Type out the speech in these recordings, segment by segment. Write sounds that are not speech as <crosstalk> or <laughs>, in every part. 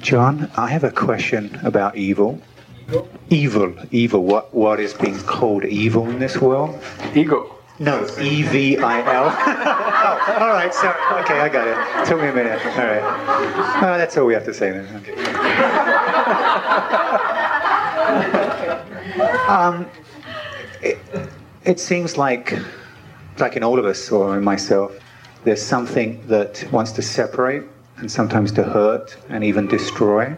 John, I have a question about evil. Evil, evil. What what is being called evil in this world? Ego. No, E V I L. <laughs> oh, all right, sorry. Okay, I got it. Took me a minute. All right. Oh, that's all we have to say then. Okay. <laughs> um, it, it seems like, like in all of us or in myself, there's something that wants to separate and sometimes to hurt and even destroy.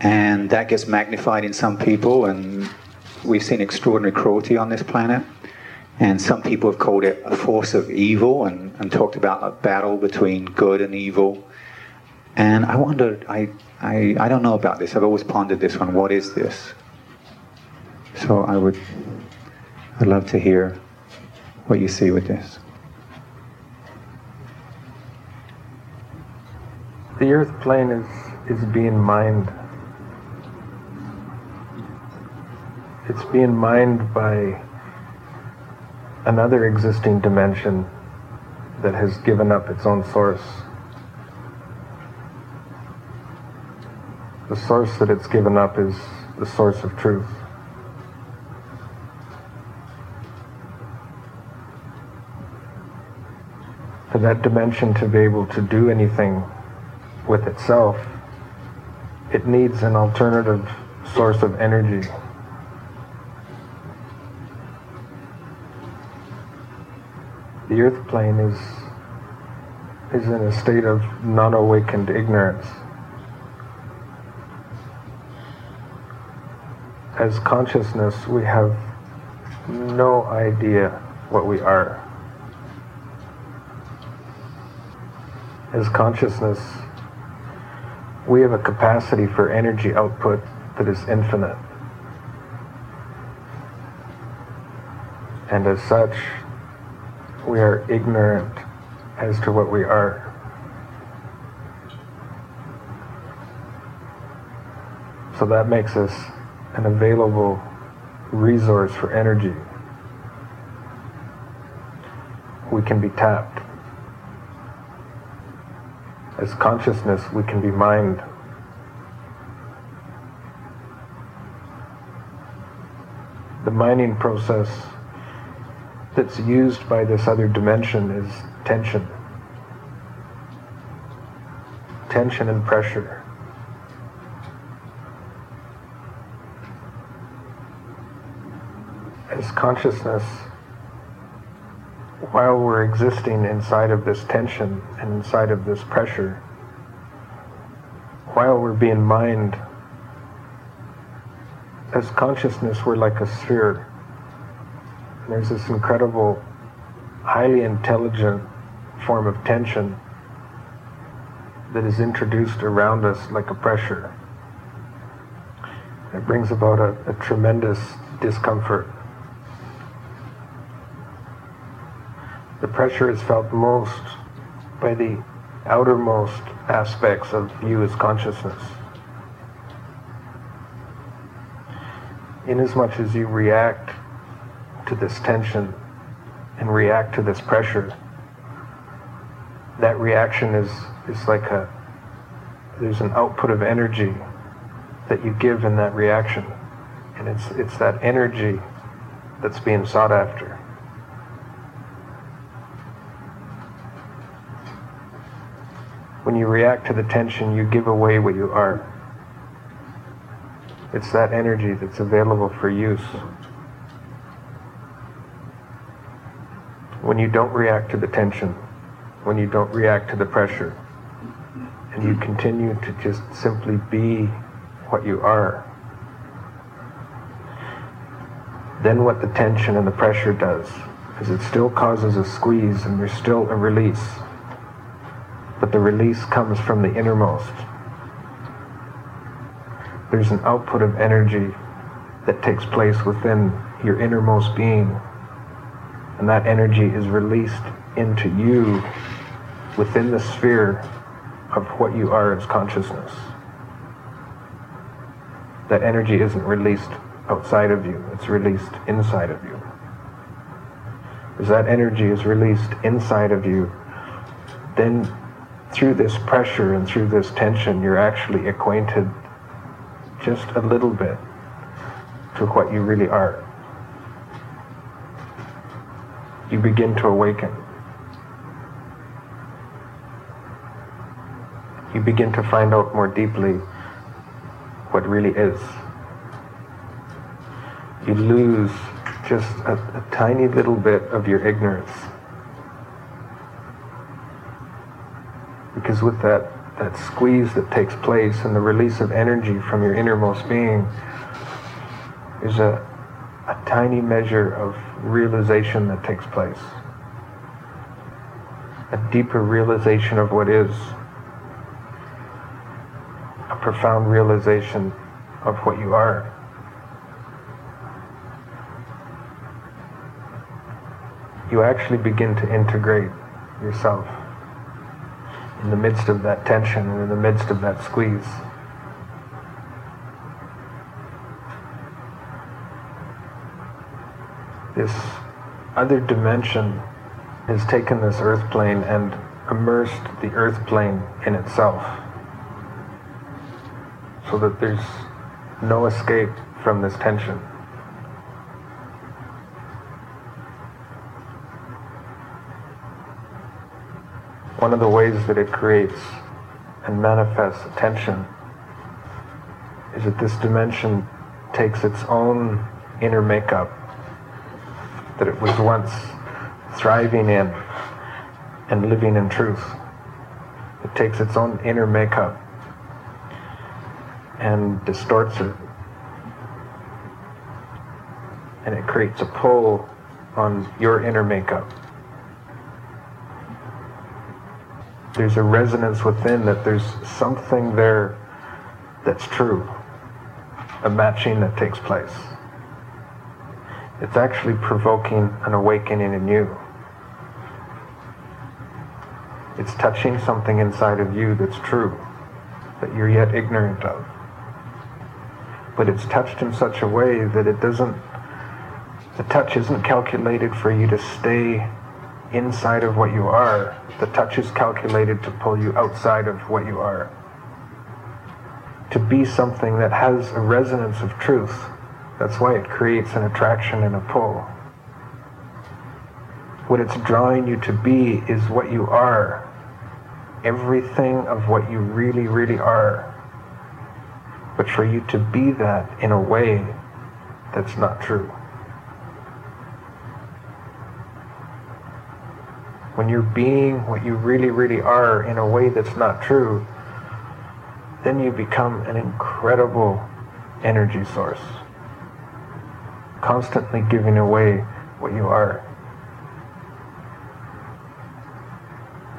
And that gets magnified in some people, and we've seen extraordinary cruelty on this planet. And some people have called it a force of evil and, and talked about a battle between good and evil. And I wondered, I, I, I don't know about this. I've always pondered this one. What is this? So I would I'd love to hear what you see with this. The earth plane is, is being mined. It's being mined by another existing dimension that has given up its own source. The source that it's given up is the source of truth. For that dimension to be able to do anything with itself, it needs an alternative source of energy. The earth plane is is in a state of non-awakened ignorance. As consciousness, we have no idea what we are. As consciousness, we have a capacity for energy output that is infinite. And as such, we are ignorant as to what we are. So that makes us an available resource for energy. We can be tapped. As consciousness, we can be mined. The mining process that's used by this other dimension is tension. Tension and pressure. As consciousness, while we're existing inside of this tension and inside of this pressure, while we're being mined, as consciousness, we're like a sphere. There's this incredible, highly intelligent form of tension that is introduced around us like a pressure. It brings about a, a tremendous discomfort. The pressure is felt most by the outermost aspects of you as consciousness. Inasmuch as you react to this tension and react to this pressure, that reaction is, is like a, there's an output of energy that you give in that reaction. And it's, it's that energy that's being sought after. When you react to the tension, you give away what you are. It's that energy that's available for use. When you don't react to the tension, when you don't react to the pressure, and you continue to just simply be what you are, then what the tension and the pressure does is it still causes a squeeze and there's still a release. But the release comes from the innermost. There's an output of energy that takes place within your innermost being. And that energy is released into you within the sphere of what you are as consciousness. That energy isn't released outside of you, it's released inside of you. As that energy is released inside of you, then through this pressure and through this tension, you're actually acquainted just a little bit to what you really are. You begin to awaken. You begin to find out more deeply what really is. You lose just a, a tiny little bit of your ignorance. Because with that, that squeeze that takes place and the release of energy from your innermost being, there's a, a tiny measure of realization that takes place. A deeper realization of what is. A profound realization of what you are. you actually begin to integrate yourself in the midst of that tension and in the midst of that squeeze. This other dimension has taken this earth plane and immersed the earth plane in itself so that there's no escape from this tension. One of the ways that it creates and manifests attention is that this dimension takes its own inner makeup that it was once thriving in and living in truth. It takes its own inner makeup and distorts it. And it creates a pull on your inner makeup. There's a resonance within that there's something there that's true, a matching that takes place. It's actually provoking an awakening in you. It's touching something inside of you that's true, that you're yet ignorant of. But it's touched in such a way that it doesn't, the touch isn't calculated for you to stay inside of what you are. The touch is calculated to pull you outside of what you are. To be something that has a resonance of truth. That's why it creates an attraction and a pull. What it's drawing you to be is what you are. Everything of what you really, really are. But for you to be that in a way that's not true. When you're being what you really, really are in a way that's not true, then you become an incredible energy source, constantly giving away what you are.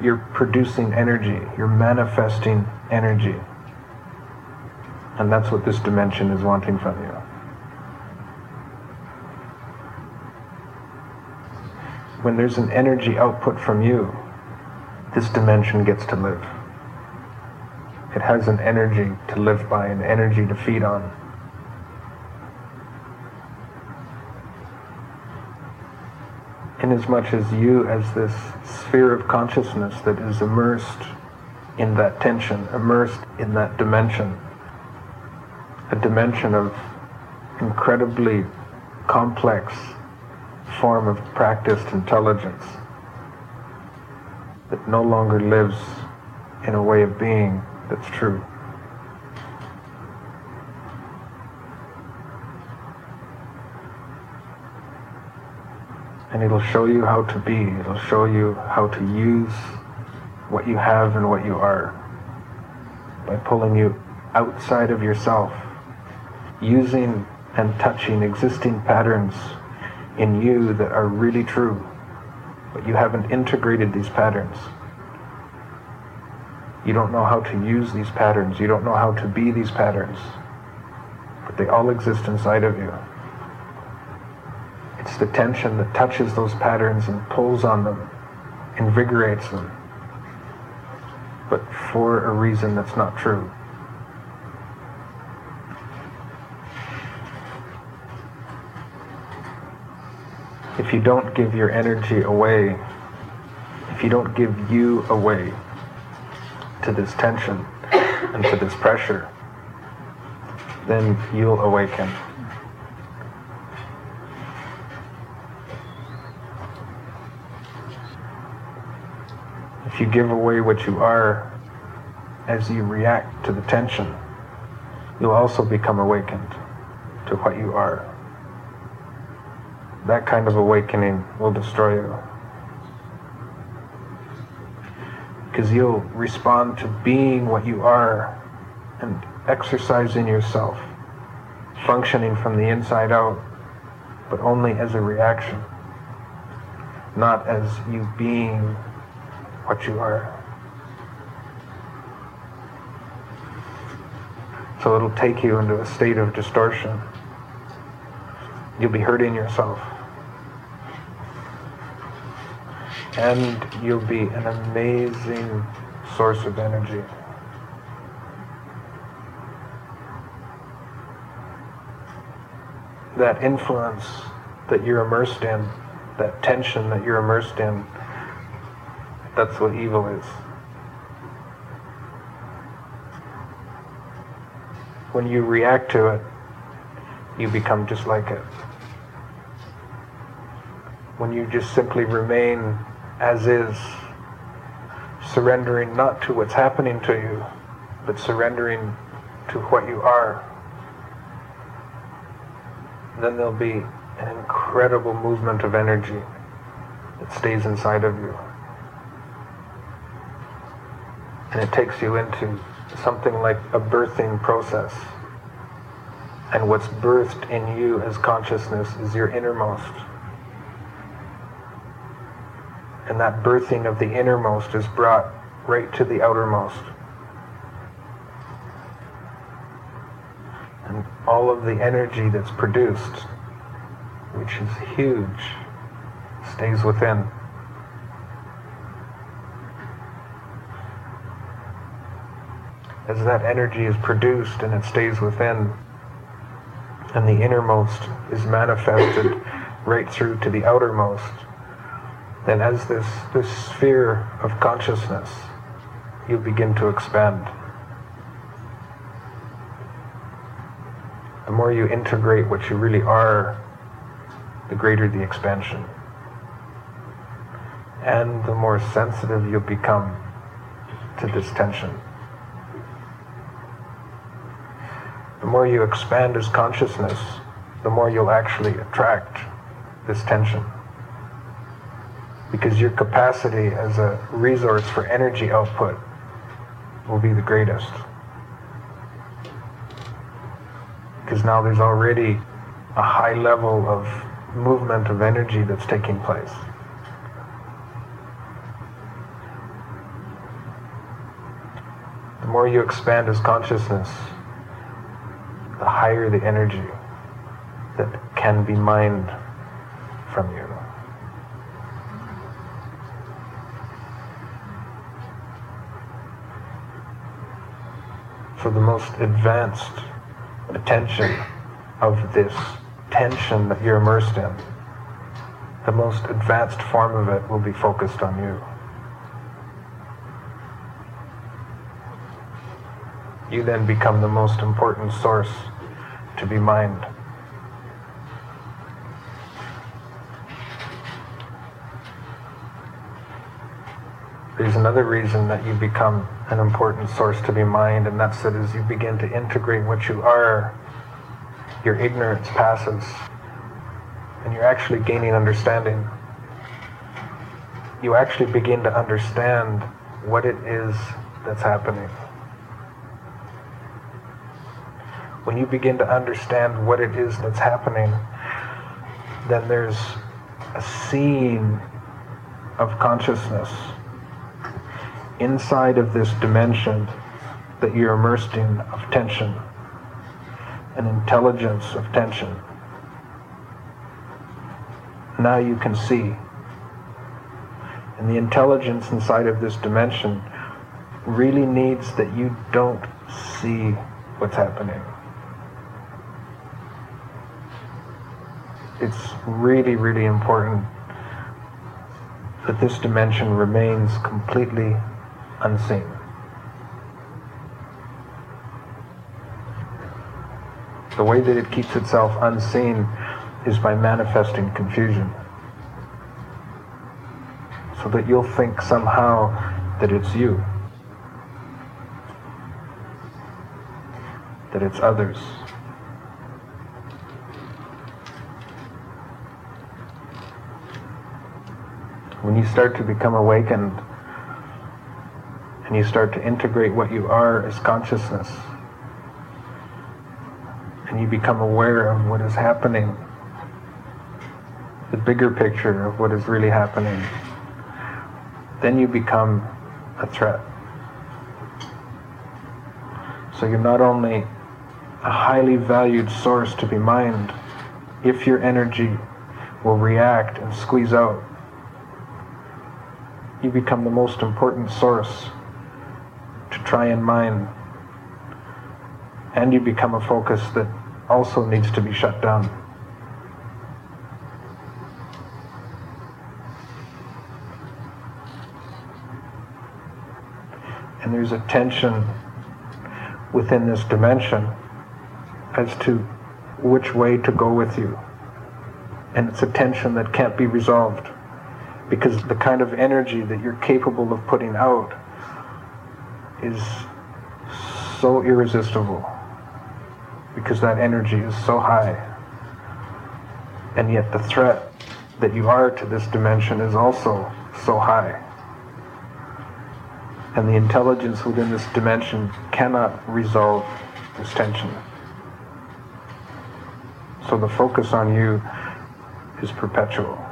You're producing energy, you're manifesting energy. And that's what this dimension is wanting from you. When there's an energy output from you, this dimension gets to live. It has an energy to live by, an energy to feed on. Inasmuch as you, as this sphere of consciousness that is immersed in that tension, immersed in that dimension, a dimension of incredibly complex form of practiced intelligence that no longer lives in a way of being that's true. And it'll show you how to be. It'll show you how to use what you have and what you are by pulling you outside of yourself, using and touching existing patterns in you that are really true, but you haven't integrated these patterns. You don't know how to use these patterns. You don't know how to be these patterns. But they all exist inside of you. It's the tension that touches those patterns and pulls on them, invigorates them, but for a reason that's not true. If you don't give your energy away, if you don't give you away, to this tension and to this pressure, then you'll awaken. If you give away what you are as you react to the tension, you'll also become awakened to what you are. That kind of awakening will destroy you. Because you'll respond to being what you are and exercising yourself, functioning from the inside out, but only as a reaction, not as you being what you are. So it'll take you into a state of distortion. You'll be hurting yourself. And you'll be an amazing source of energy. That influence that you're immersed in, that tension that you're immersed in, that's what evil is. When you react to it, you become just like it. When you just simply remain as is, surrendering not to what's happening to you, but surrendering to what you are, then there'll be an incredible movement of energy that stays inside of you. And it takes you into something like a birthing process. And what's birthed in you as consciousness is your innermost. And that birthing of the innermost is brought right to the outermost. And all of the energy that's produced, which is huge, stays within. As that energy is produced and it stays within, and the innermost is manifested right through to the outermost, then as this, this sphere of consciousness, you begin to expand. The more you integrate what you really are, the greater the expansion. And the more sensitive you'll become to this tension. The more you expand as consciousness, the more you'll actually attract this tension because your capacity as a resource for energy output will be the greatest. Because now there's already a high level of movement of energy that's taking place. The more you expand as consciousness, the higher the energy that can be mined from you. For the most advanced attention of this tension that you're immersed in. The most advanced form of it will be focused on you. You then become the most important source to be mined. There's another reason that you become an important source to be mined, and that's that as you begin to integrate what you are, your ignorance passes, and you're actually gaining understanding. You actually begin to understand what it is that's happening. When you begin to understand what it is that's happening, then there's a scene of consciousness inside of this dimension that you're immersed in of tension, an intelligence of tension. Now you can see. And the intelligence inside of this dimension really needs that you don't see what's happening. It's really, really important that this dimension remains completely unseen. The way that it keeps itself unseen is by manifesting confusion. So that you'll think somehow that it's you, that it's others. When you start to become awakened, and you start to integrate what you are as consciousness, and you become aware of what is happening, the bigger picture of what is really happening, then you become a threat. So you're not only a highly valued source to be mined if your energy will react and squeeze out. You become the most important source try and mine. And you become a focus that also needs to be shut down. And there's a tension within this dimension as to which way to go with you. And it's a tension that can't be resolved because the kind of energy that you're capable of putting out is so irresistible because that energy is so high. And yet the threat that you are to this dimension is also so high. And the intelligence within this dimension cannot resolve this tension. So the focus on you is perpetual.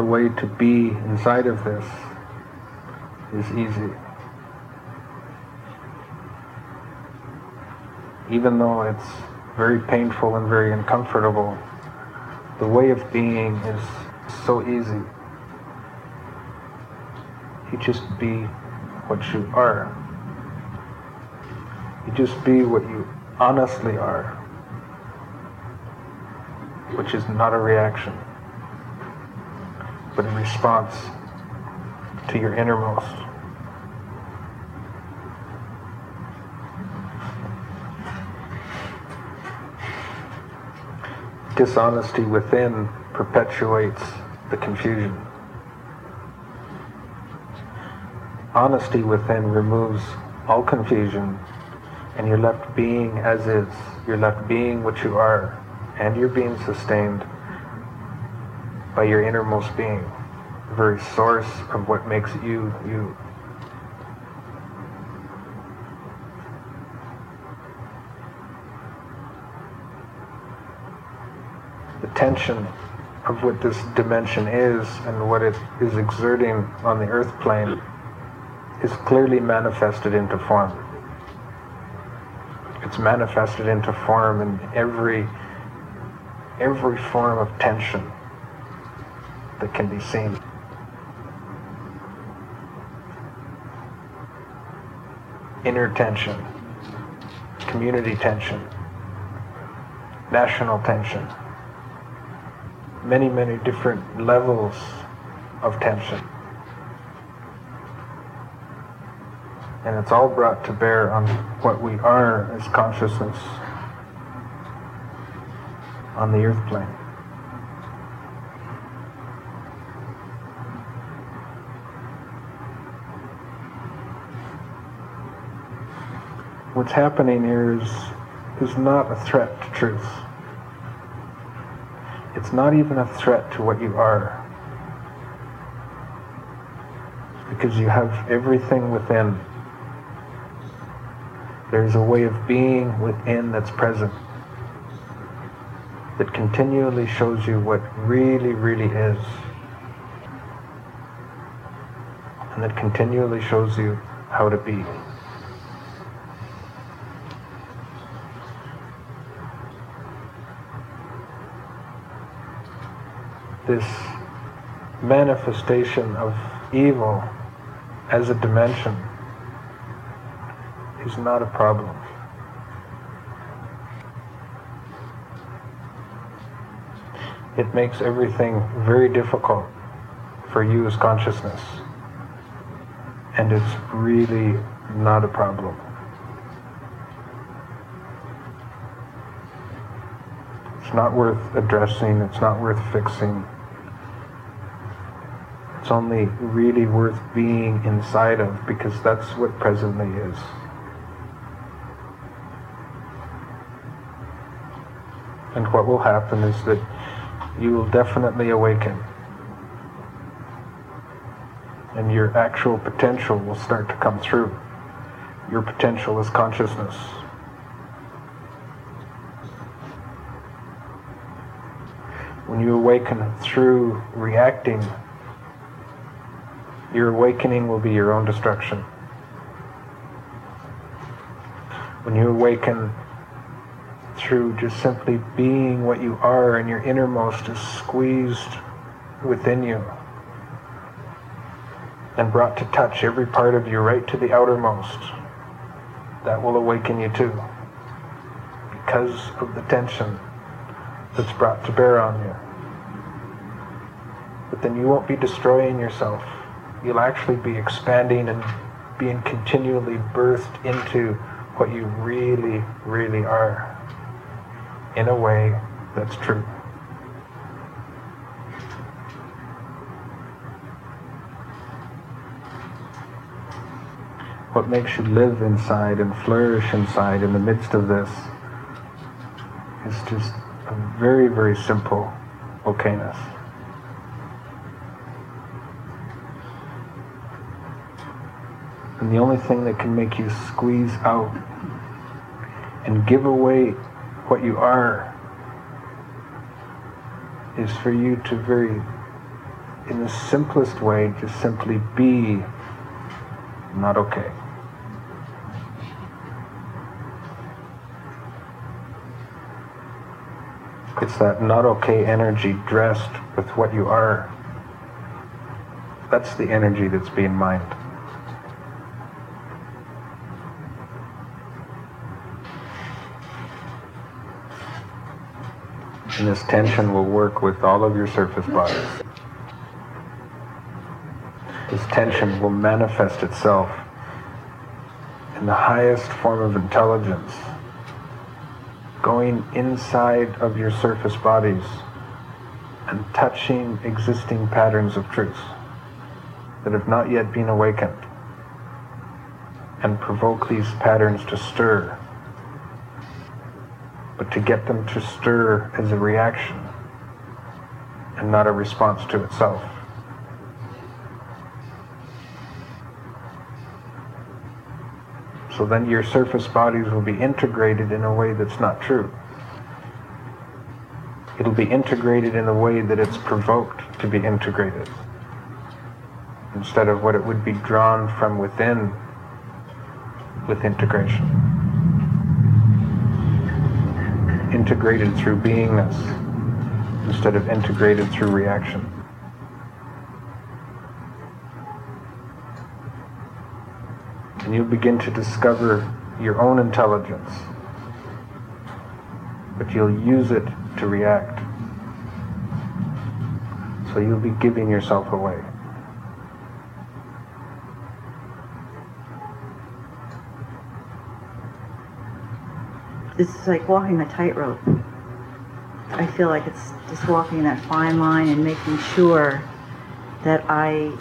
The way to be inside of this is easy. Even though it's very painful and very uncomfortable, the way of being is so easy. You just be what you are. You just be what you honestly are, which is not a reaction, but a response to your innermost. Dishonesty within perpetuates the confusion. Honesty within removes all confusion, and you're left being as is. You're left being what you are, and you're being sustained by your innermost being, the very source of what makes you you. The tension of what this dimension is and what it is exerting on the earth plane is clearly manifested into form. It's manifested into form in every every form of tension that can be seen. Inner tension, community tension, national tension, many, many different levels of tension. and it's all brought to bear on what we are as consciousness on the earth plane. What's happening here is, is not a threat to truth. It's not even a threat to what you are. Because you have everything within there's a way of being within that's present that continually shows you what really, really is. And that continually shows you how to be. This manifestation of evil as a dimension is not a problem. It makes everything very difficult for you as consciousness. And it's really not a problem. It's not worth addressing, it's not worth fixing. It's only really worth being inside of because that's what presently is. And what will happen is that you will definitely awaken. And your actual potential will start to come through. Your potential is consciousness. When you awaken through reacting, your awakening will be your own destruction. When you awaken through just simply being what you are and your innermost is squeezed within you and brought to touch every part of you right to the outermost, that will awaken you too because of the tension that's brought to bear on you. But then you won't be destroying yourself. You'll actually be expanding and being continually birthed into what you really, really are in a way that's true. What makes you live inside and flourish inside in the midst of this is just a very, very simple okayness. And the only thing that can make you squeeze out and give away what you are is for you to very, in the simplest way, just simply be not okay. It's that not okay energy dressed with what you are. That's the energy that's being mined. And this tension will work with all of your surface bodies. This tension will manifest itself in the highest form of intelligence, going inside of your surface bodies and touching existing patterns of truth that have not yet been awakened and provoke these patterns to stir but to get them to stir as a reaction and not a response to itself. So then your surface bodies will be integrated in a way that's not true. It'll be integrated in a way that it's provoked to be integrated instead of what it would be drawn from within with integration integrated through beingness instead of integrated through reaction. And you begin to discover your own intelligence, but you'll use it to react. So you'll be giving yourself away. It's like walking a tightrope. I feel like it's just walking that fine line and making sure that I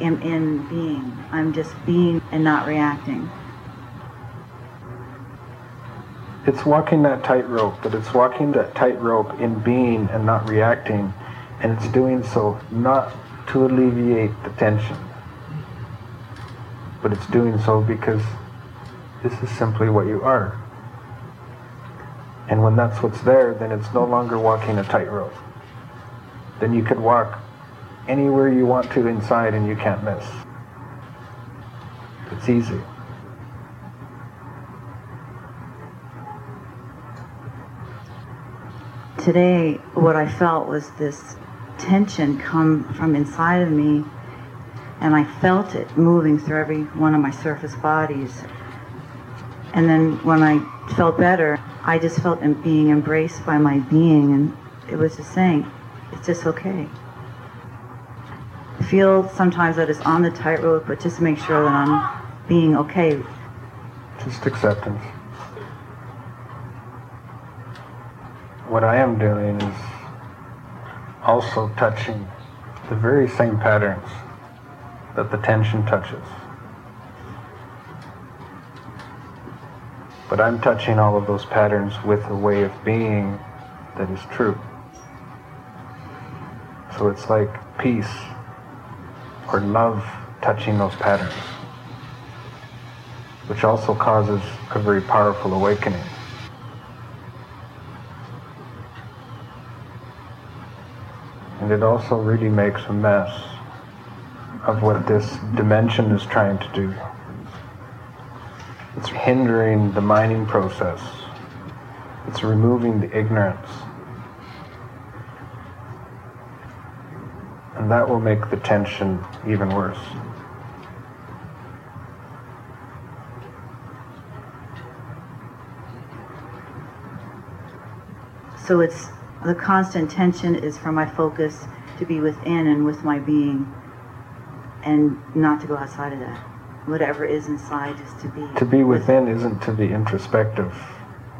am in being. I'm just being and not reacting. It's walking that tightrope, but it's walking that tightrope in being and not reacting, and it's doing so not to alleviate the tension, but it's doing so because this is simply what you are. And when that's what's there, then it's no longer walking a tightrope. Then you could walk anywhere you want to inside and you can't miss. It's easy. Today, what I felt was this tension come from inside of me, and I felt it moving through every one of my surface bodies. And then when I felt better, I just felt being embraced by my being, and it was just saying, it's just okay. I feel sometimes that it's on the tightrope, but just make sure that I'm being okay. Just acceptance. What I am doing is also touching the very same patterns that the tension touches. But I'm touching all of those patterns with a way of being that is true. So it's like peace or love touching those patterns, which also causes a very powerful awakening. And it also really makes a mess of what this dimension is trying to do. It's hindering the mining process. It's removing the ignorance. And that will make the tension even worse. So it's the constant tension is for my focus to be within and with my being and not to go outside of that. Whatever is inside is to be. To be within isn't to be introspective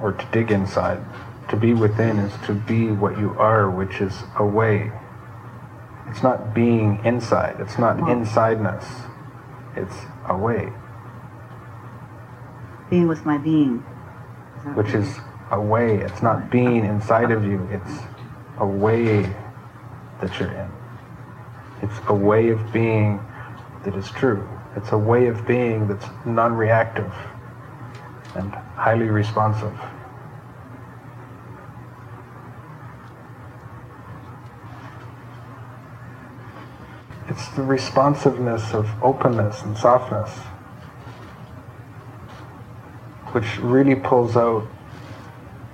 or to dig inside. To be within is to be what you are, which is away. It's not being inside. It's not insideness. It's away. Being with my being. Is which is away. It's not being inside of you. It's a way that you're in. It's a way of being that is true. It's a way of being that's non-reactive and highly responsive. It's the responsiveness of openness and softness which really pulls out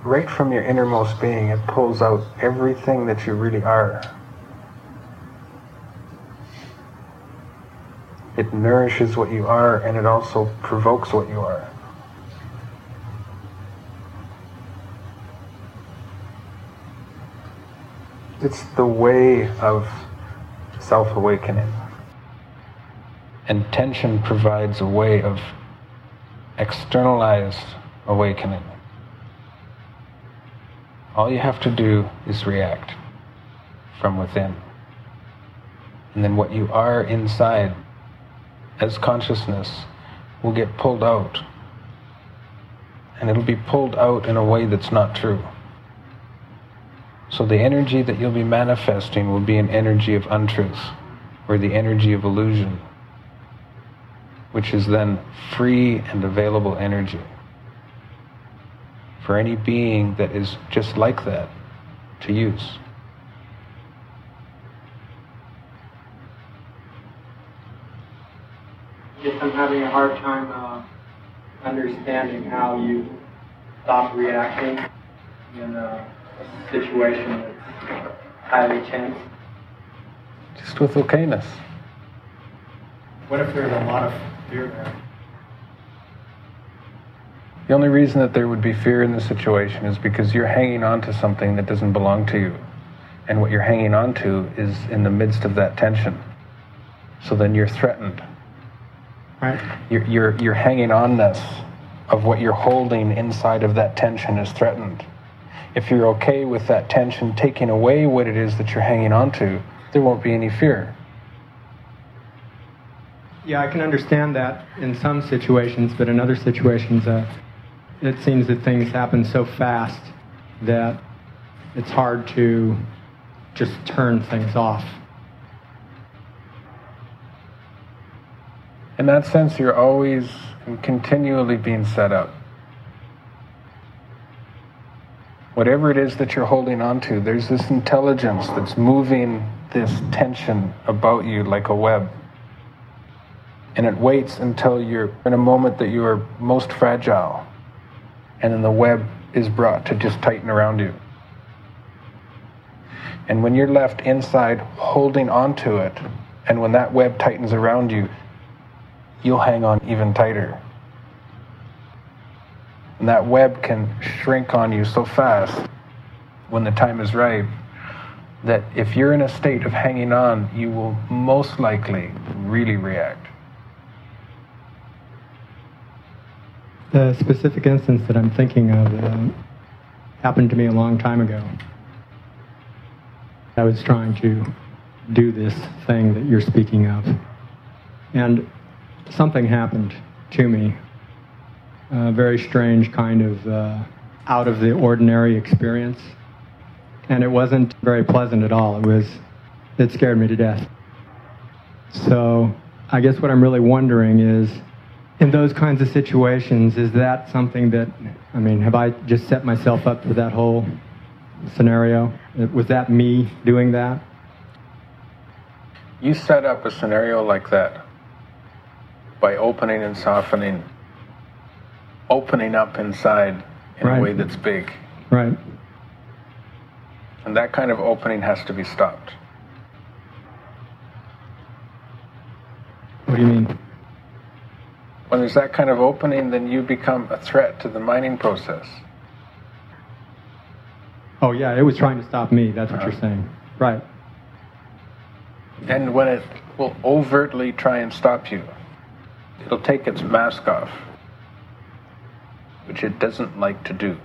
right from your innermost being, it pulls out everything that you really are. It nourishes what you are and it also provokes what you are. It's the way of self awakening. And tension provides a way of externalized awakening. All you have to do is react from within. And then what you are inside as consciousness will get pulled out. And it'll be pulled out in a way that's not true. So the energy that you'll be manifesting will be an energy of untruth, or the energy of illusion, which is then free and available energy for any being that is just like that to use. guess I'm having a hard time uh, understanding how you stop reacting in a, a situation that's highly tense. Just with okayness. What if there's a lot of fear there? The only reason that there would be fear in the situation is because you're hanging on to something that doesn't belong to you. And what you're hanging on to is in the midst of that tension. So then you're threatened. Right. Your, your, your hanging onness of what you're holding inside of that tension is threatened. If you're okay with that tension taking away what it is that you're hanging on to, there won't be any fear. Yeah, I can understand that in some situations, but in other situations, uh, it seems that things happen so fast that it's hard to just turn things off. In that sense, you're always continually being set up. Whatever it is that you're holding on to, there's this intelligence that's moving this tension about you like a web. And it waits until you're in a moment that you are most fragile. And then the web is brought to just tighten around you. And when you're left inside holding onto it, and when that web tightens around you, you'll hang on even tighter. And that web can shrink on you so fast when the time is right that if you're in a state of hanging on, you will most likely really react. The specific instance that I'm thinking of uh, happened to me a long time ago. I was trying to do this thing that you're speaking of. And something happened to me. A very strange kind of uh, out of the ordinary experience. And it wasn't very pleasant at all. It was, it scared me to death. So I guess what I'm really wondering is, in those kinds of situations, is that something that, I mean, have I just set myself up for that whole scenario? Was that me doing that? You set up a scenario like that by opening and softening, opening up inside in Right. a way that's big. Right. And that kind of opening has to be stopped. What do you mean? When there's that kind of opening, then you become a threat to the mining process. Oh, yeah, it was trying to stop me. That's what uh-huh. you're saying. Right. And when it will overtly try and stop you, it'll take its mask off, which it doesn't like to do.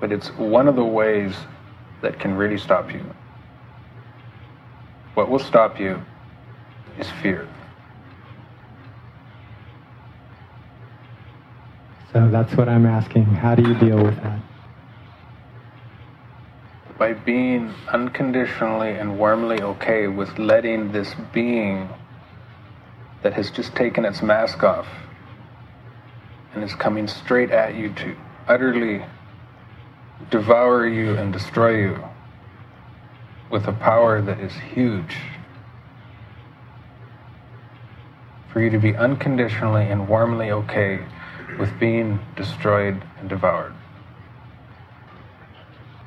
But it's one of the ways that can really stop you. What will stop you is fear. So that's what I'm asking. How do you deal with that? By being unconditionally and warmly okay with letting this being that has just taken its mask off and is coming straight at you to utterly devour you and destroy you with a power that is huge. For you to be unconditionally and warmly okay with being destroyed and devoured.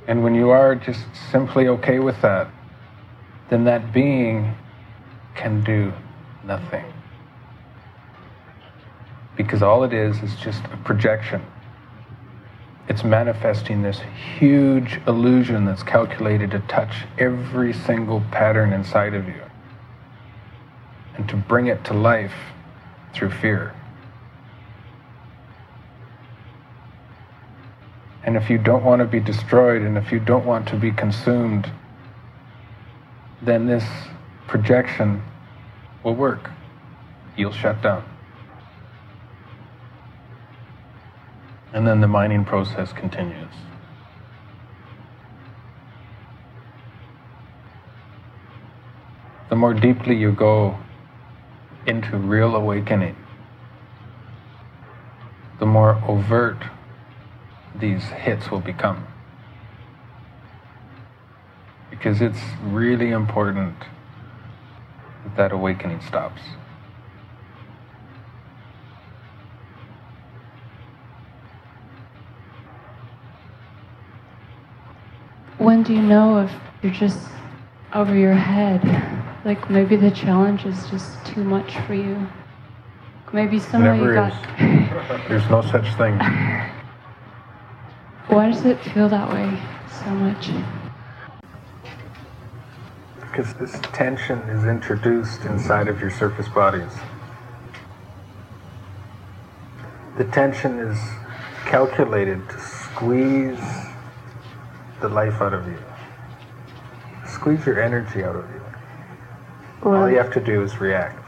And when you are just simply okay with that, then that being can do nothing. Because all it is is just a projection. It's manifesting this huge illusion that's calculated to touch every single pattern inside of you and to bring it to life through fear. And if you don't want to be destroyed and if you don't want to be consumed, then this projection will work. You'll shut down. And then the mining process continues. The more deeply you go into real awakening, the more overt these hits will become. Because it's really important that that awakening stops. When do you know if you're just over your head? Like maybe the challenge is just too much for you. Maybe somehow you Never got. There's no such thing. <laughs> Why does it feel that way so much? Because this tension is introduced inside of your surface bodies. The tension is calculated to squeeze the life out of you, squeeze your energy out of you. All you have to do is react.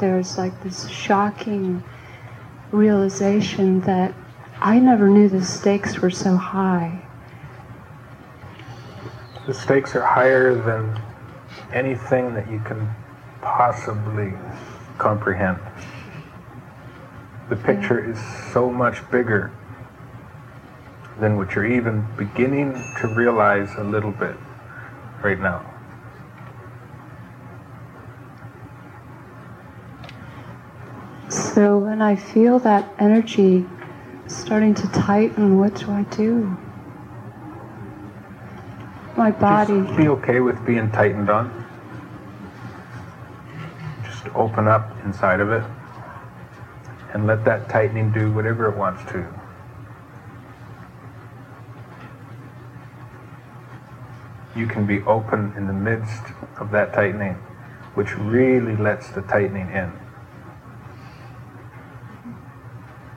There's like this shocking realization that I never knew the stakes were so high. The stakes are higher than anything that you can possibly comprehend. The picture is so much bigger than what you're even beginning to realize a little bit right now. So when I feel that energy starting to tighten, what do I do? My body. Just be okay with being tightened on. Open up inside of it. and let that tightening do whatever it wants to. You can be open in the midst of that tightening, which really lets the tightening in.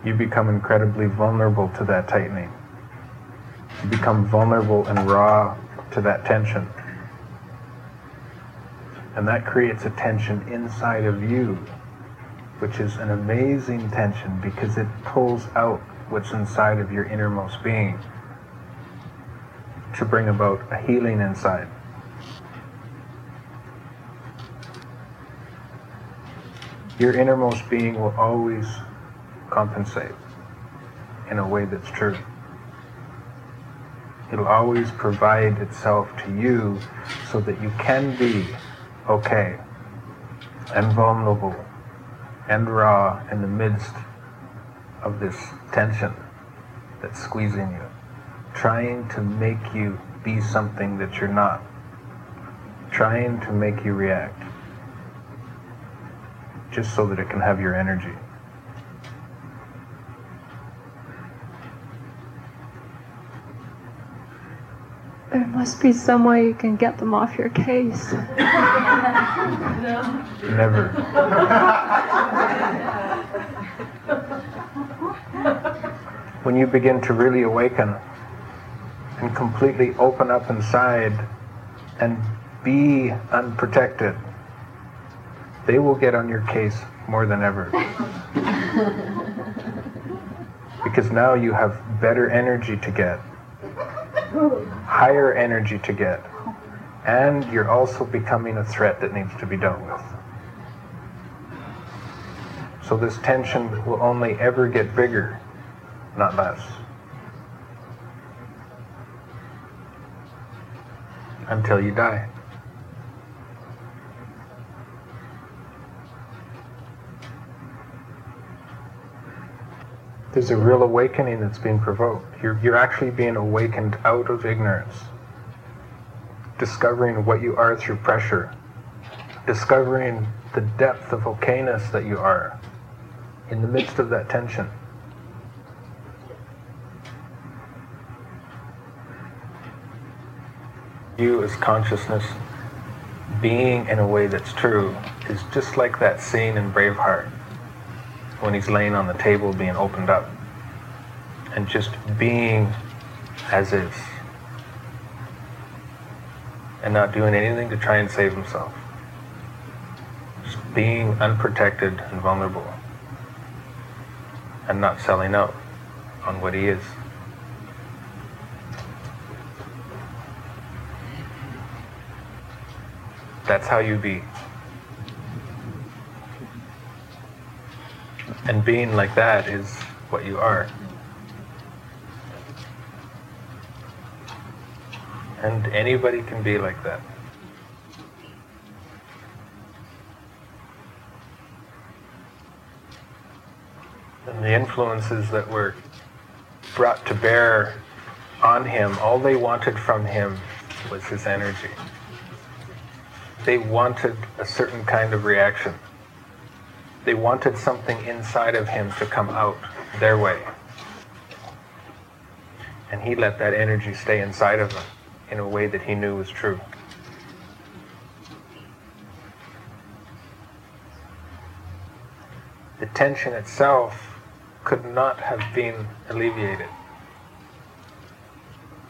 You become incredibly vulnerable to that tightening. You become vulnerable and raw to that tension. And that creates a tension inside of you which is an amazing tension because it pulls out what's inside of your innermost being to bring about a healing inside. Your innermost being will always compensate in a way that's true. It'll always provide itself to you so that you can be okay. And vulnerable. And raw in the midst of this tension that's squeezing you, trying to make you be something that you're not, trying to make you react, just so that it can have your energy. There must be some way you can get them off your case. no. Never. when you begin to really awaken and completely open up inside and be unprotected, they will get on your case more than ever. <laughs> because now you have better energy to get higher energy to get. And you're also becoming a threat that needs to be dealt with. So this tension will only ever get bigger, not less. Until you die. there's a real awakening that's being provoked. You're, you're actually being awakened out of ignorance, discovering what you are through pressure, discovering the depth of okayness that you are in the midst of that tension. You as consciousness being in a way that's true is just like that scene in Braveheart when he's laying on the table being opened up and just being as is and not doing anything to try and save himself. Just being unprotected and vulnerable and not selling out on what he is. That's how you be. And being like that is what you are. And anybody can be like that. And the influences that were brought to bear on him, all they wanted from him was his energy. They wanted a certain kind of reaction. They wanted something inside of him to come out their way. And he let that energy stay inside of him in a way that he knew was true. The tension itself could not have been alleviated.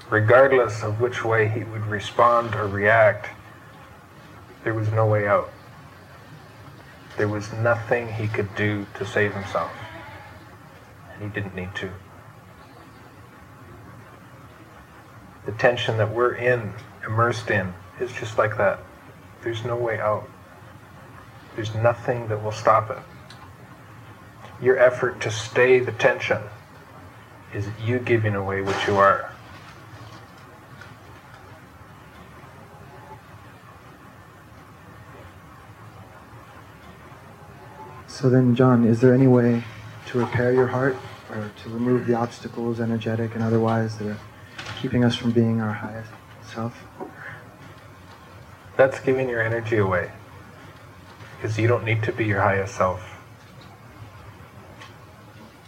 Regardless of which way he would respond or react, there was no way out. There was nothing he could do to save himself. And he didn't need to. The tension that we're in, immersed in, is just like that. There's no way out. There's nothing that will stop it. Your effort to stay the tension is you giving away what you are. So then, John, is there any way to repair your heart or to remove the obstacles, energetic and otherwise, that are keeping us from being our highest self? That's giving your energy away. Because you don't need to be your highest self.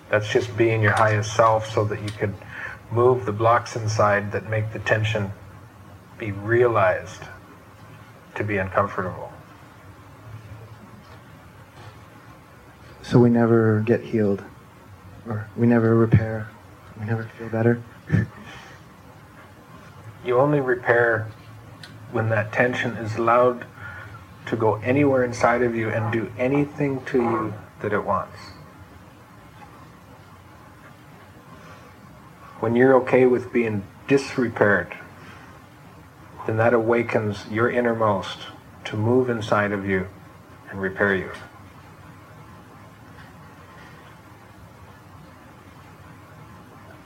That's just being your highest self so that you can move the blocks inside that make the tension be realized to be uncomfortable. So we never get healed, or we never repair, we never feel better. <laughs> you only repair when that tension is allowed to go anywhere inside of you and do anything to you that it wants. When you're okay with being disrepaired, then that awakens your innermost to move inside of you and repair you.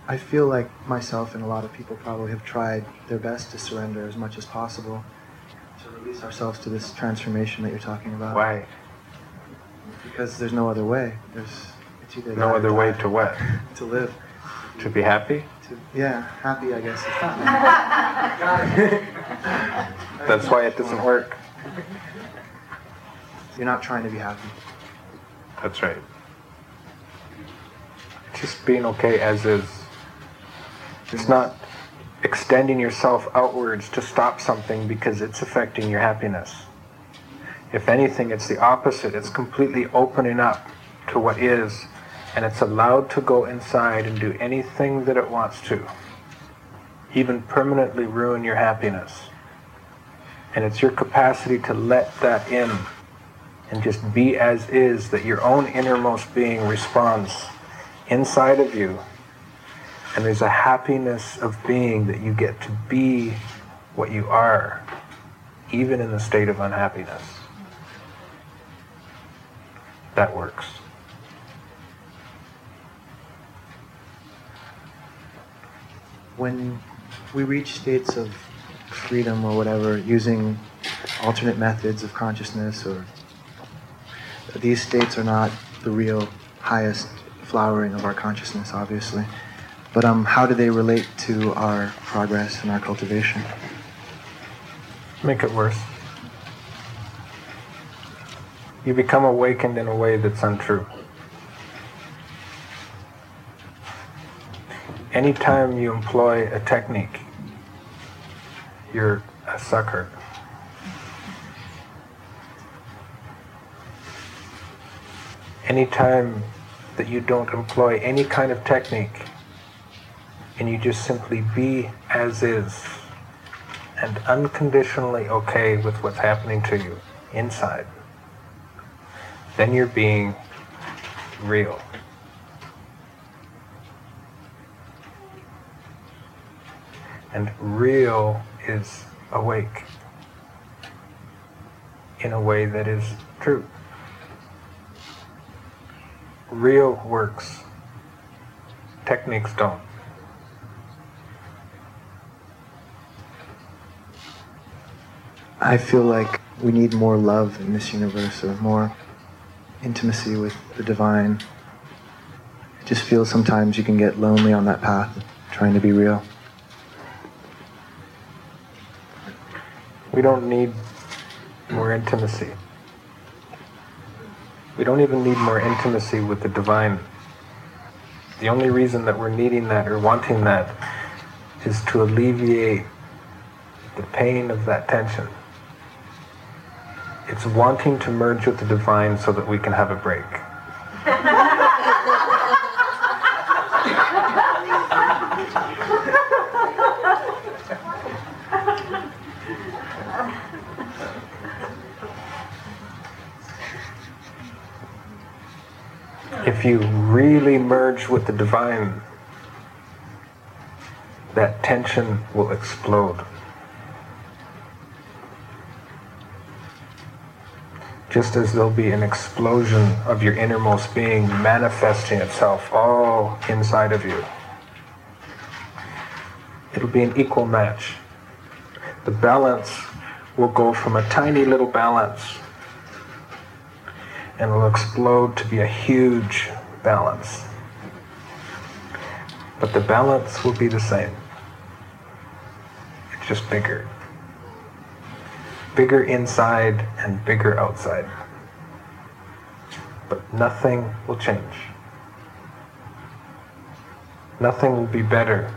I feel like myself and a lot of people probably have tried their best to surrender as much as possible to release ourselves to this transformation that you're talking about. Why? Because there's no other way. There's it's either no other way to what? <laughs> to live. To be happy? To, yeah, happy I guess. <laughs> That's why it doesn't work. You're not trying to be happy. That's right. Just being okay as is. It's not extending yourself outwards to stop something because it's affecting your happiness. If anything, it's the opposite. It's completely opening up to what is, and it's allowed to go inside and do anything that it wants to, even permanently ruin your happiness. And it's your capacity to let that in and just be as is that your own innermost being responds inside of you and there's a happiness of being that you get to be what you are, even in the state of unhappiness. That works. When we reach states of freedom or whatever, using alternate methods of consciousness, or these states are not the real highest flowering of our consciousness, obviously. But um, how do they relate to our progress and our cultivation? Make it worse. You become awakened in a way that's untrue. Anytime you employ a technique, you're a sucker. Anytime that you don't employ any kind of technique, and you just simply be as is and unconditionally okay with what's happening to you inside, then you're being real. And real is awake in a way that is true. Real works. Techniques don't. I feel like we need more love in this universe, or more intimacy with the divine. It just feels sometimes you can get lonely on that path, trying to be real. We don't need more intimacy. We don't even need more intimacy with the divine. The only reason that we're needing that or wanting that is to alleviate the pain of that tension. It's wanting to merge with the divine so that we can have a break. if you really merge with the divine, that tension will explode. Just as there'll be an explosion of your innermost being manifesting itself all inside of you. It'll be an equal match. The balance will go from a tiny little balance and will explode to be a huge balance. But the balance will be the same. It's just bigger bigger inside and bigger outside. But nothing will change. Nothing will be better.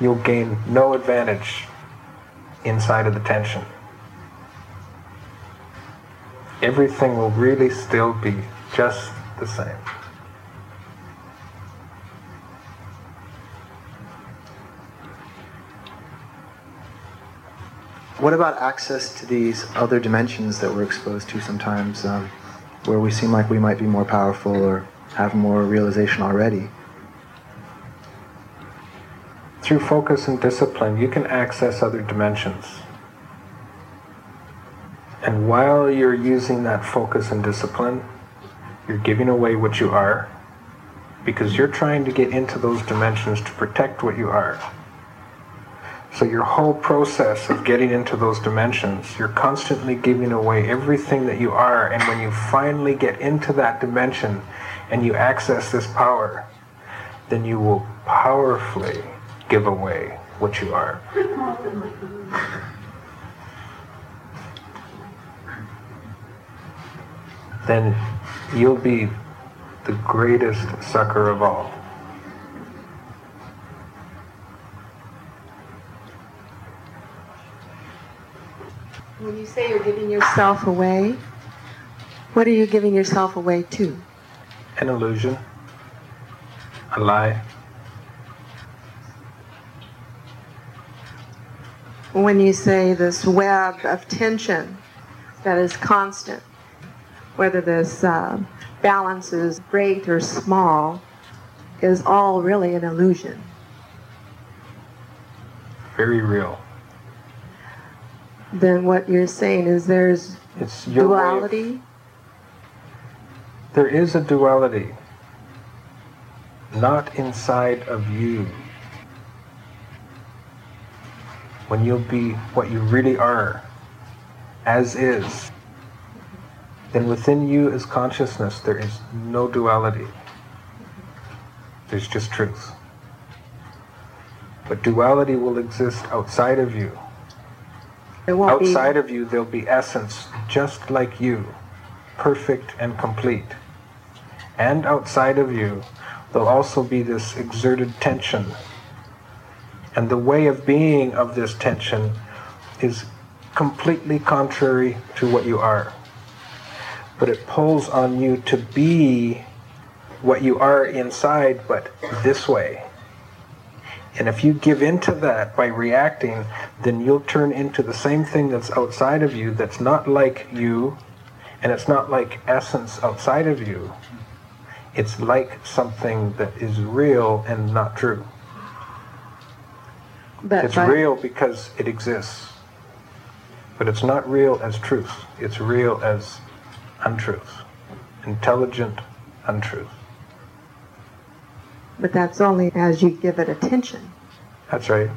You'll gain no advantage inside of the tension. Everything will really still be just the same. What about access to these other dimensions that we're exposed to sometimes, um, where we seem like we might be more powerful or have more realization already? Through focus and discipline, you can access other dimensions. And while you're using that focus and discipline, you're giving away what you are because you're trying to get into those dimensions to protect what you are. So your whole process of getting into those dimensions, you're constantly giving away everything that you are. And when you finally get into that dimension and you access this power, then you will powerfully give away what you are. then you'll be the greatest sucker of all. When you say you're giving yourself away, what are you giving yourself away to? An illusion, a lie. When you say this web of tension that is constant, whether this uh, balance is great or small, is all really an illusion. Very real. Then what you're saying is there's It's your way of- duality. There is a duality, not inside of you. When you'll be what you really are, as is, then within you as consciousness, there is no duality. There's just truth. But duality will exist outside of you. It won't Outside be. of you, there'll be essence just like you, perfect and complete. And outside of you, there'll also be this exerted tension. And the way of being of this tension is completely contrary to what you are. But it pulls on you to be what you are inside, but this way. And if you give into that by reacting, then you'll turn into the same thing that's outside of you that's not like you, and it's not like essence outside of you. It's like something that is real and not true. but It's real because it exists. But it's not real as truth. It's real as untruth. Intelligent untruth. But that's only as you give it attention. That's right.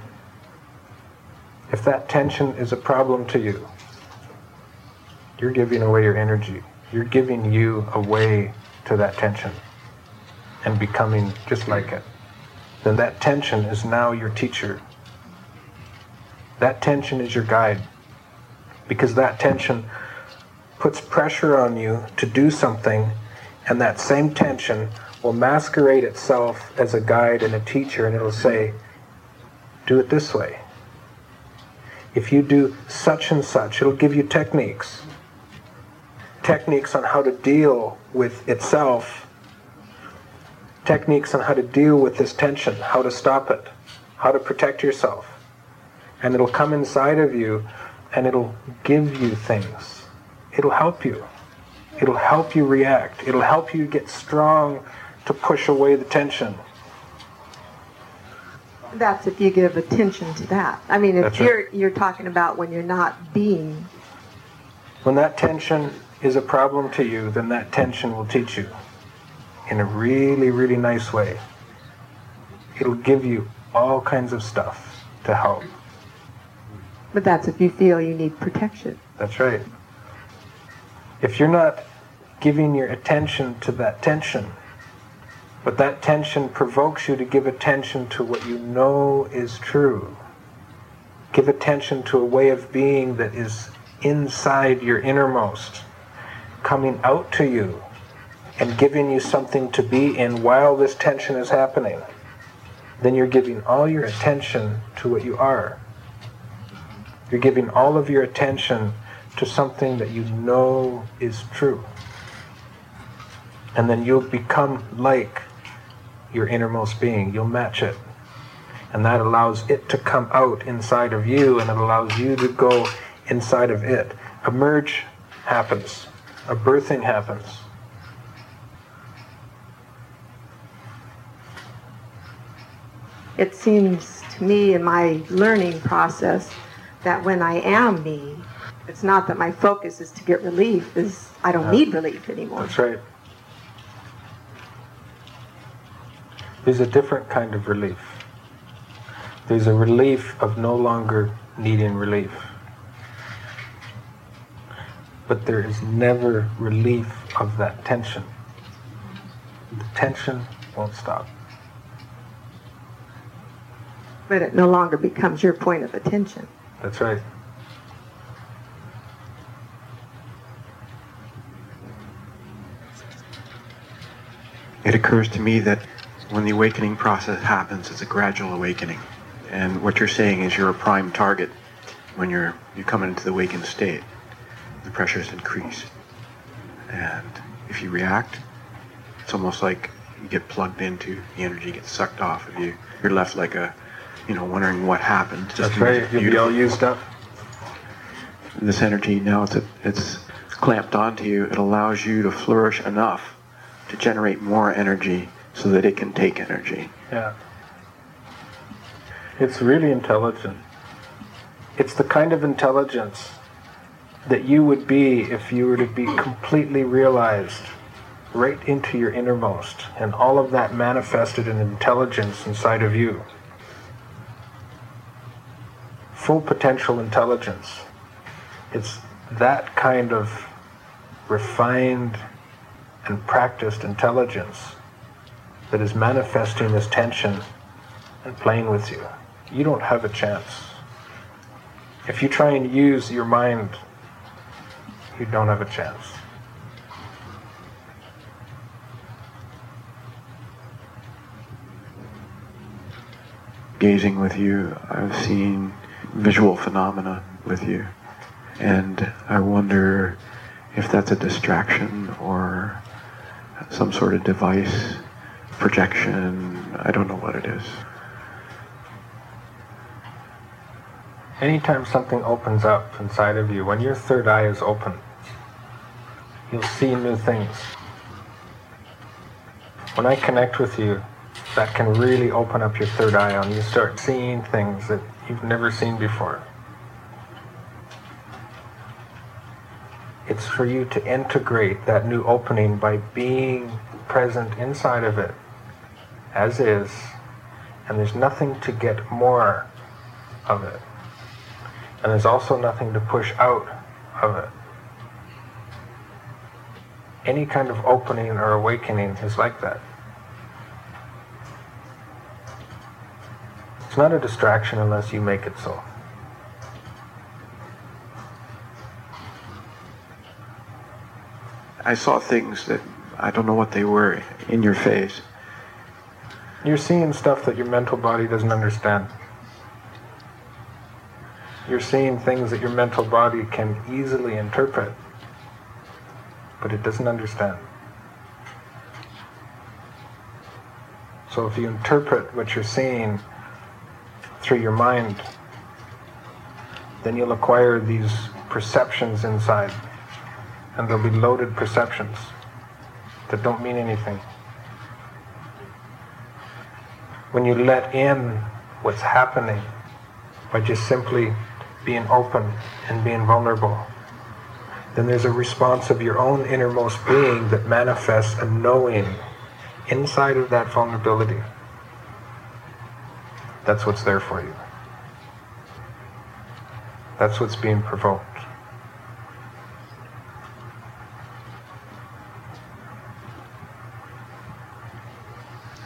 If that tension is a problem to you, you're giving away your energy. You're giving you away to that tension and becoming just like it. Then that tension is now your teacher. That tension is your guide. Because that tension puts pressure on you to do something, and that same tension will masquerade itself as a guide and a teacher, and it'll say, do it this way. If you do such and such, it'll give you techniques. Techniques on how to deal with itself. Techniques on how to deal with this tension, how to stop it, how to protect yourself. And it'll come inside of you and it'll give you things. It'll help you. It'll help you react. It'll help you get strong to push away the tension. That's if you give attention to that. I mean, if That's you're you're talking about when you're not being. When that tension is a problem to you, then that tension will teach you in a really, really nice way. It'll give you all kinds of stuff to help. But that's if you feel you need protection. That's right. If you're not giving your attention to that tension, but that tension provokes you to give attention to what you know is true, give attention to a way of being that is inside your innermost, coming out to you and giving you something to be in while this tension is happening, then you're giving all your attention to what you are. You're giving all of your attention to something that you know is true. And then you'll become like your innermost being. You'll match it. And that allows it to come out inside of you and it allows you to go inside of it. A merge happens, a birthing happens. It seems to me in my learning process that when I am me, it's not that my focus is to get relief, is I don't need relief anymore. That's right. There's a different kind of relief. There's a relief of no longer needing relief. But there is never relief of that tension. The tension won't stop. But it no longer becomes your point of attention. That's right. It occurs to me that when the awakening process happens, it's a gradual awakening. And what you're saying is you're a prime target when you're you come into the awakened state. The pressures increase. And if you react, it's almost like you get plugged into, the energy gets sucked off of you. You're left like a, you know, wondering what happened. Just That's right. You'll be all used up. This energy now it's, a, it's clamped onto you. It allows you to flourish enough to generate more energy so that it can take energy. Yeah. It's really intelligent. It's the kind of intelligence that you would be if you were to be completely realized right into your innermost and all of that manifested in intelligence inside of you. Full potential intelligence. It's that kind of refined and practiced intelligence that is manifesting this tension and playing with you. You don't have a chance. If you try and use your mind, you don't have a chance. Gazing with you, I've seen visual phenomena with you. And I wonder if that's a distraction or some sort of device, projection. I don't know what it is. Anytime something opens up inside of you, when your third eye is open, you'll see new things. When I connect with you, that can really open up your third eye and you start seeing things that you've never seen before. It's for you to integrate that new opening by being present inside of it as is, and there's nothing to get more of it. And there's also nothing to push out of it. Any kind of opening or awakening is like that. It's not a distraction unless you make it so. I saw things that I don't know what they were in your face. You're seeing stuff that your mental body doesn't understand. You're seeing things that your mental body can easily interpret, but it doesn't understand. So if you interpret what you're seeing through your mind, then you'll acquire these perceptions inside and there'll be loaded perceptions that don't mean anything. When you let in what's happening by just simply being open and being vulnerable, then there's a response of your own innermost being that manifests a knowing inside of that vulnerability. That's what's there for you. That's what's being provoked.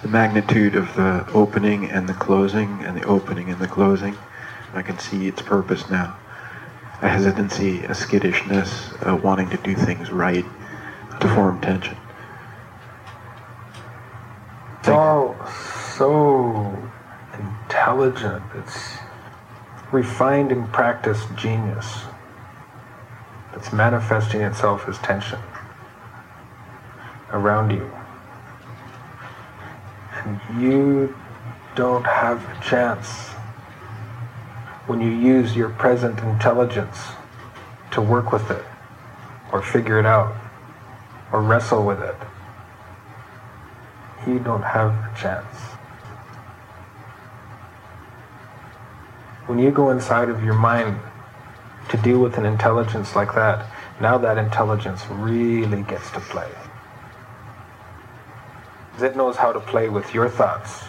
The magnitude of the opening and the closing and the opening and the closing. I can see its purpose now. A hesitancy, a skittishness, a wanting to do things right, to form tension. It's all so intelligent. It's refined and practiced genius that's manifesting itself as tension around you. You don't have a chance when you use your present intelligence to work with it or figure it out or wrestle with it. You don't have a chance. When you go inside of your mind to deal with an intelligence like that, now that intelligence really gets to play. It knows how to play with your thoughts.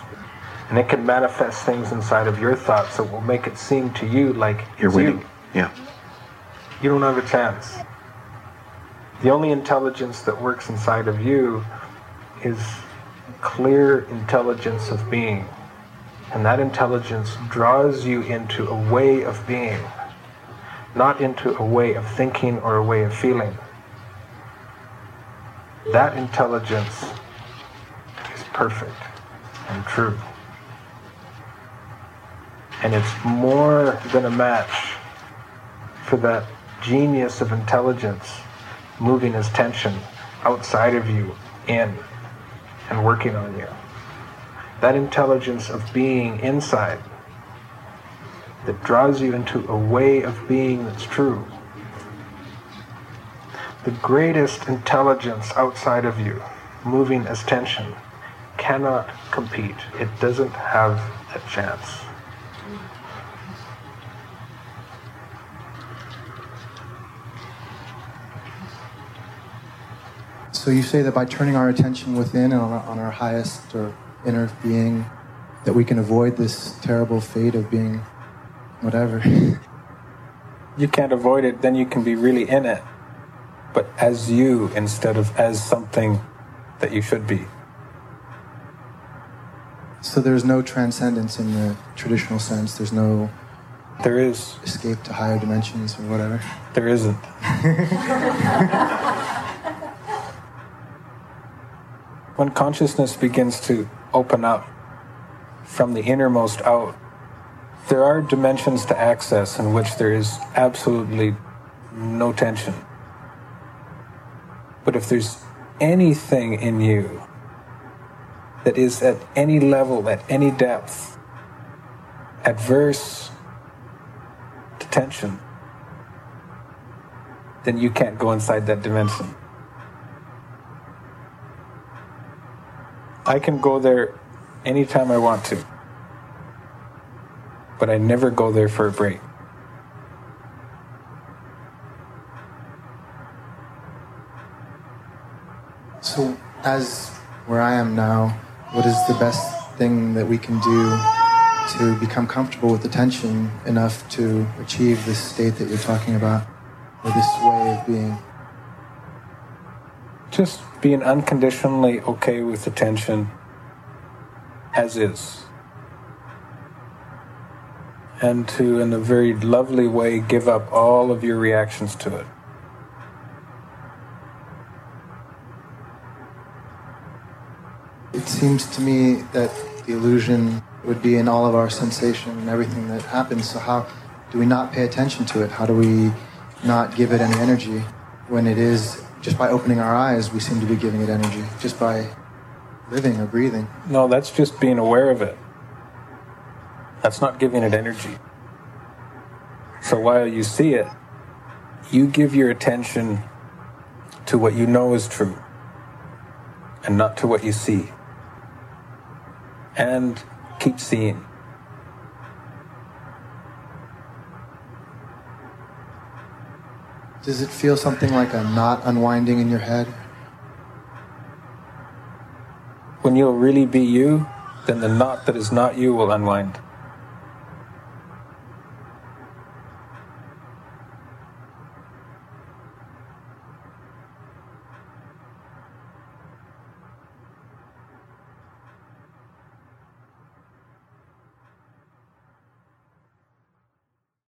And it can manifest things inside of your thoughts that will make it seem to you like You're it's winning. you. Yeah. You don't have a chance. The only intelligence that works inside of you is clear intelligence of being. And that intelligence draws you into a way of being, not into a way of thinking or a way of feeling. That intelligence perfect and true. And it's more than a match for that genius of intelligence moving as tension outside of you in and working on you. That intelligence of being inside that draws you into a way of being that's true. The greatest intelligence outside of you moving as tension cannot compete. It doesn't have a chance. So you say that by turning our attention within and on our, on our highest or inner being, that we can avoid this terrible fate of being whatever. you can't avoid it, then you can be really in it. But as you instead of as something that you should be. So there's no transcendence in the traditional sense. There's no There is. escape to higher dimensions or whatever. There isn't. <laughs> when consciousness begins to open up from the innermost out, there are dimensions to access in which there is absolutely no tension. But if there's anything in you that is at any level, at any depth, adverse to tension, then you can't go inside that dimension. I can go there anytime I want to, but I never go there for a break. So, as where I am now, what is the best thing that we can do to become comfortable with the tension enough to achieve this state that you're talking about, or this way of being? Just being unconditionally okay with the tension as is. And to, in a very lovely way, give up all of your reactions to it. It seems to me that the illusion would be in all of our sensation and everything that happens. So, how do we not pay attention to it? How do we not give it any energy when it is just by opening our eyes, we seem to be giving it energy just by living or breathing? No, that's just being aware of it. That's not giving it energy. So while you see it, you give your attention to what you know is true and not to what you see. And keep seeing. Does it feel something like a knot unwinding in your head? When you'll really be you, then the knot that is not you will unwind.